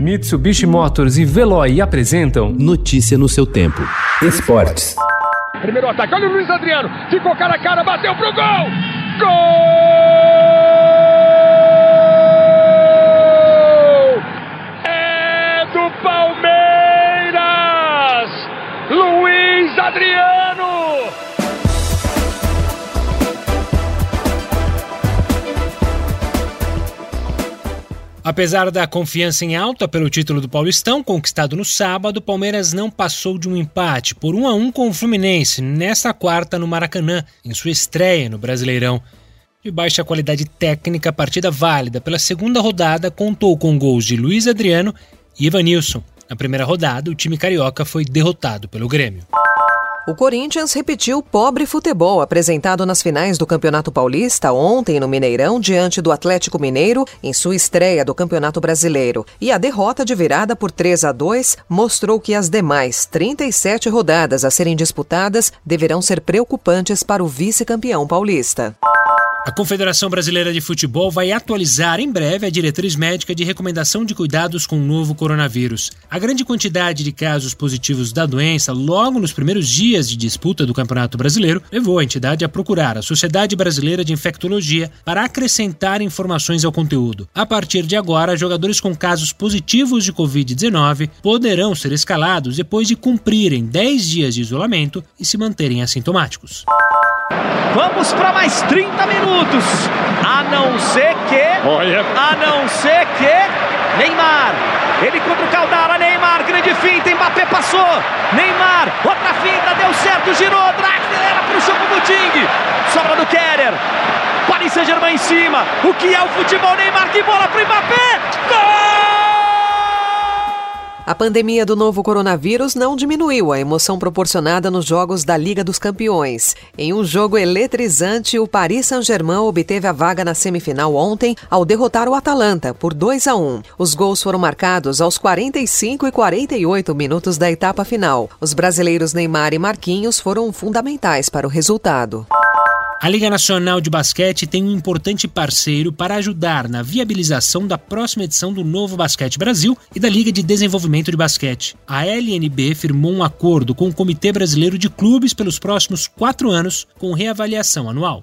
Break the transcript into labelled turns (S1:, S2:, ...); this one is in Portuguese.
S1: Mitsubishi Motors e Veloy apresentam
S2: Notícia no seu tempo. Esportes.
S3: Primeiro ataque, olha o Luiz Adriano. Ficou cara a cara, bateu pro gol! Gol!
S4: Apesar da confiança em alta pelo título do Paulistão, conquistado no sábado, o Palmeiras não passou de um empate por 1 a 1 com o Fluminense nesta quarta no Maracanã, em sua estreia no Brasileirão. De baixa qualidade técnica, a partida válida pela segunda rodada contou com gols de Luiz Adriano e Evanilson. Na primeira rodada, o time carioca foi derrotado pelo Grêmio.
S5: O Corinthians repetiu o pobre futebol apresentado nas finais do Campeonato Paulista ontem no Mineirão diante do Atlético Mineiro em sua estreia do Campeonato Brasileiro. E a derrota de virada por 3 a 2 mostrou que as demais 37 rodadas a serem disputadas deverão ser preocupantes para o vice-campeão paulista.
S4: A Confederação Brasileira de Futebol vai atualizar em breve a diretriz médica de recomendação de cuidados com o novo coronavírus. A grande quantidade de casos positivos da doença logo nos primeiros dias de disputa do Campeonato Brasileiro levou a entidade a procurar a Sociedade Brasileira de Infectologia para acrescentar informações ao conteúdo. A partir de agora, jogadores com casos positivos de Covid-19 poderão ser escalados depois de cumprirem 10 dias de isolamento e se manterem assintomáticos.
S6: Vamos para mais 30 minutos. A não ser que.
S3: Olha.
S6: A não ser que. Neymar. Ele contra o Caldara. Neymar. Grande finta. Mbappé passou. Neymar. Outra finta. Deu certo. Girou. Draxler era para o jogo do Ting. Sobra do Keller. Paris Saint-Germain em cima. O que é o futebol? Neymar. Que bola para Mbappé. Gol!
S5: A pandemia do novo coronavírus não diminuiu a emoção proporcionada nos jogos da Liga dos Campeões. Em um jogo eletrizante, o Paris Saint-Germain obteve a vaga na semifinal ontem ao derrotar o Atalanta por 2 a 1. Os gols foram marcados aos 45 e 48 minutos da etapa final. Os brasileiros Neymar e Marquinhos foram fundamentais para o resultado.
S4: A Liga Nacional de Basquete tem um importante parceiro para ajudar na viabilização da próxima edição do Novo Basquete Brasil e da Liga de Desenvolvimento de Basquete. A LNB firmou um acordo com o Comitê Brasileiro de Clubes pelos próximos quatro anos, com reavaliação anual.